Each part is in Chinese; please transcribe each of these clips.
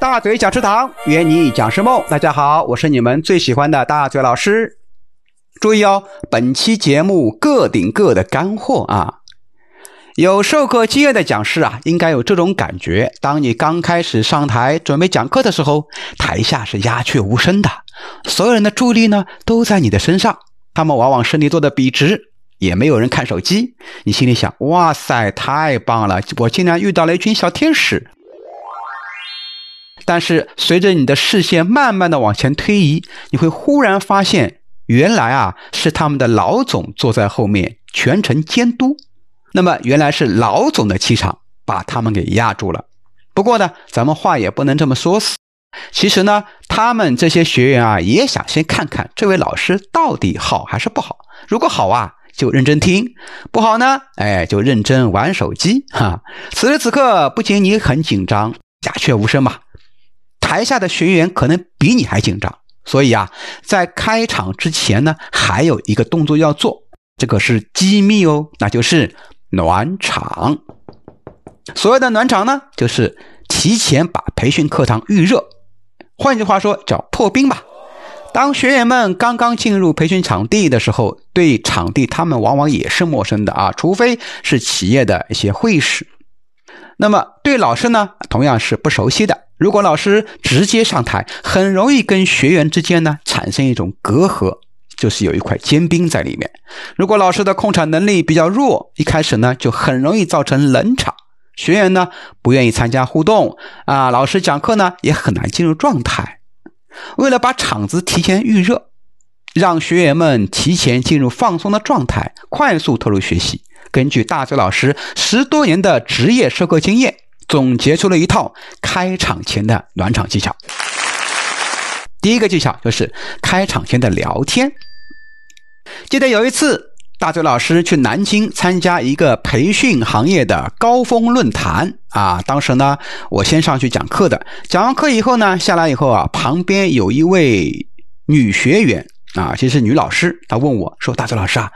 大嘴讲师堂，圆你讲师梦。大家好，我是你们最喜欢的大嘴老师。注意哦，本期节目各顶各的干货啊！有授课经验的讲师啊，应该有这种感觉：当你刚开始上台准备讲课的时候，台下是鸦雀无声的，所有人的注意力呢都在你的身上，他们往往身体坐的笔直，也没有人看手机。你心里想：哇塞，太棒了！我竟然遇到了一群小天使。但是随着你的视线慢慢的往前推移，你会忽然发现，原来啊是他们的老总坐在后面全程监督。那么原来是老总的气场把他们给压住了。不过呢，咱们话也不能这么说死。其实呢，他们这些学员啊，也想先看看这位老师到底好还是不好。如果好啊，就认真听；不好呢，哎，就认真玩手机哈。此时此刻，不仅你很紧张，鸦雀无声嘛。台下的学员可能比你还紧张，所以啊，在开场之前呢，还有一个动作要做，这个是机密哦，那就是暖场。所谓的暖场呢，就是提前把培训课堂预热，换句话说叫破冰吧。当学员们刚刚进入培训场地的时候，对场地他们往往也是陌生的啊，除非是企业的一些会议室。那么对老师呢，同样是不熟悉的。如果老师直接上台，很容易跟学员之间呢产生一种隔阂，就是有一块坚冰在里面。如果老师的控场能力比较弱，一开始呢就很容易造成冷场，学员呢不愿意参加互动啊，老师讲课呢也很难进入状态。为了把场子提前预热，让学员们提前进入放松的状态，快速投入学习，根据大嘴老师十多年的职业授课经验。总结出了一套开场前的暖场技巧。第一个技巧就是开场前的聊天。记得有一次，大嘴老师去南京参加一个培训行业的高峰论坛啊。当时呢，我先上去讲课的。讲完课以后呢，下来以后啊，旁边有一位女学员啊，其实女老师，她问我说：“大嘴老师啊，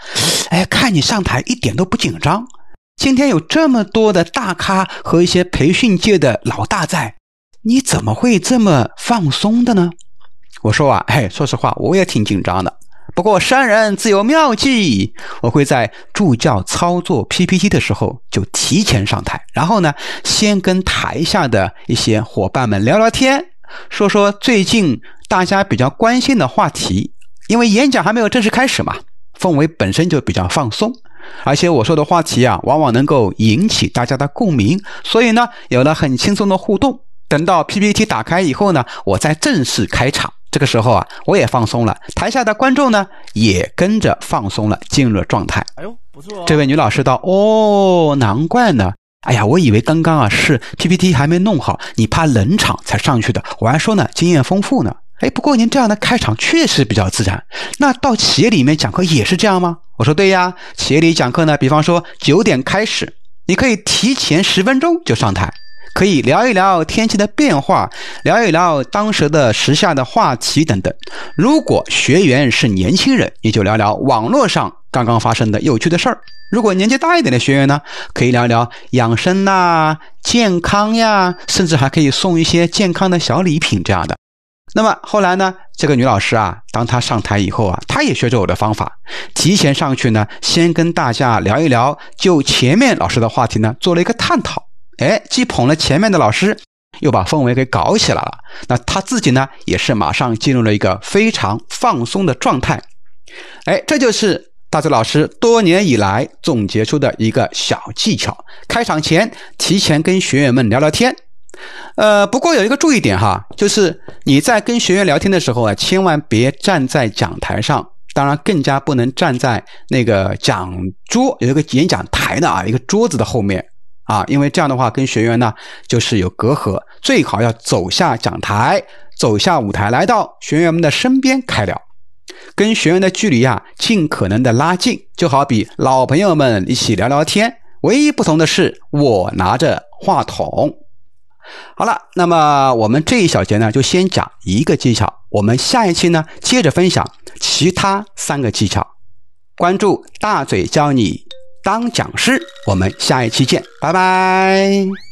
哎，看你上台一点都不紧张。”今天有这么多的大咖和一些培训界的老大在，你怎么会这么放松的呢？我说啊，哎，说实话，我也挺紧张的。不过山人自有妙计，我会在助教操作 PPT 的时候就提前上台，然后呢，先跟台下的一些伙伴们聊聊天，说说最近大家比较关心的话题。因为演讲还没有正式开始嘛，氛围本身就比较放松。而且我说的话题啊，往往能够引起大家的共鸣，所以呢，有了很轻松的互动。等到 PPT 打开以后呢，我再正式开场。这个时候啊，我也放松了，台下的观众呢也跟着放松了，进入了状态。哎呦，不错！这位女老师道：“哦，难怪呢。哎呀，我以为刚刚啊是 PPT 还没弄好，你怕冷场才上去的。我还说呢，经验丰富呢。哎，不过您这样的开场确实比较自然。那到企业里面讲课也是这样吗？”我说对呀，企业里讲课呢，比方说九点开始，你可以提前十分钟就上台，可以聊一聊天气的变化，聊一聊当时的时下的话题等等。如果学员是年轻人，你就聊聊网络上刚刚发生的有趣的事儿；如果年纪大一点的学员呢，可以聊一聊养生呐、健康呀，甚至还可以送一些健康的小礼品这样的。那么后来呢？这个女老师啊，当她上台以后啊，她也学着我的方法，提前上去呢，先跟大家聊一聊，就前面老师的话题呢，做了一个探讨。哎，既捧了前面的老师，又把氛围给搞起来了。那她自己呢，也是马上进入了一个非常放松的状态。哎，这就是大嘴老师多年以来总结出的一个小技巧：开场前提前跟学员们聊聊天。呃，不过有一个注意点哈，就是你在跟学员聊天的时候啊，千万别站在讲台上，当然更加不能站在那个讲桌有一个演讲台的啊一个桌子的后面啊，因为这样的话跟学员呢就是有隔阂，最好要走下讲台，走下舞台，来到学员们的身边开聊，跟学员的距离啊尽可能的拉近，就好比老朋友们一起聊聊天，唯一不同的是我拿着话筒。好了，那么我们这一小节呢，就先讲一个技巧。我们下一期呢，接着分享其他三个技巧。关注大嘴教你当讲师，我们下一期见，拜拜。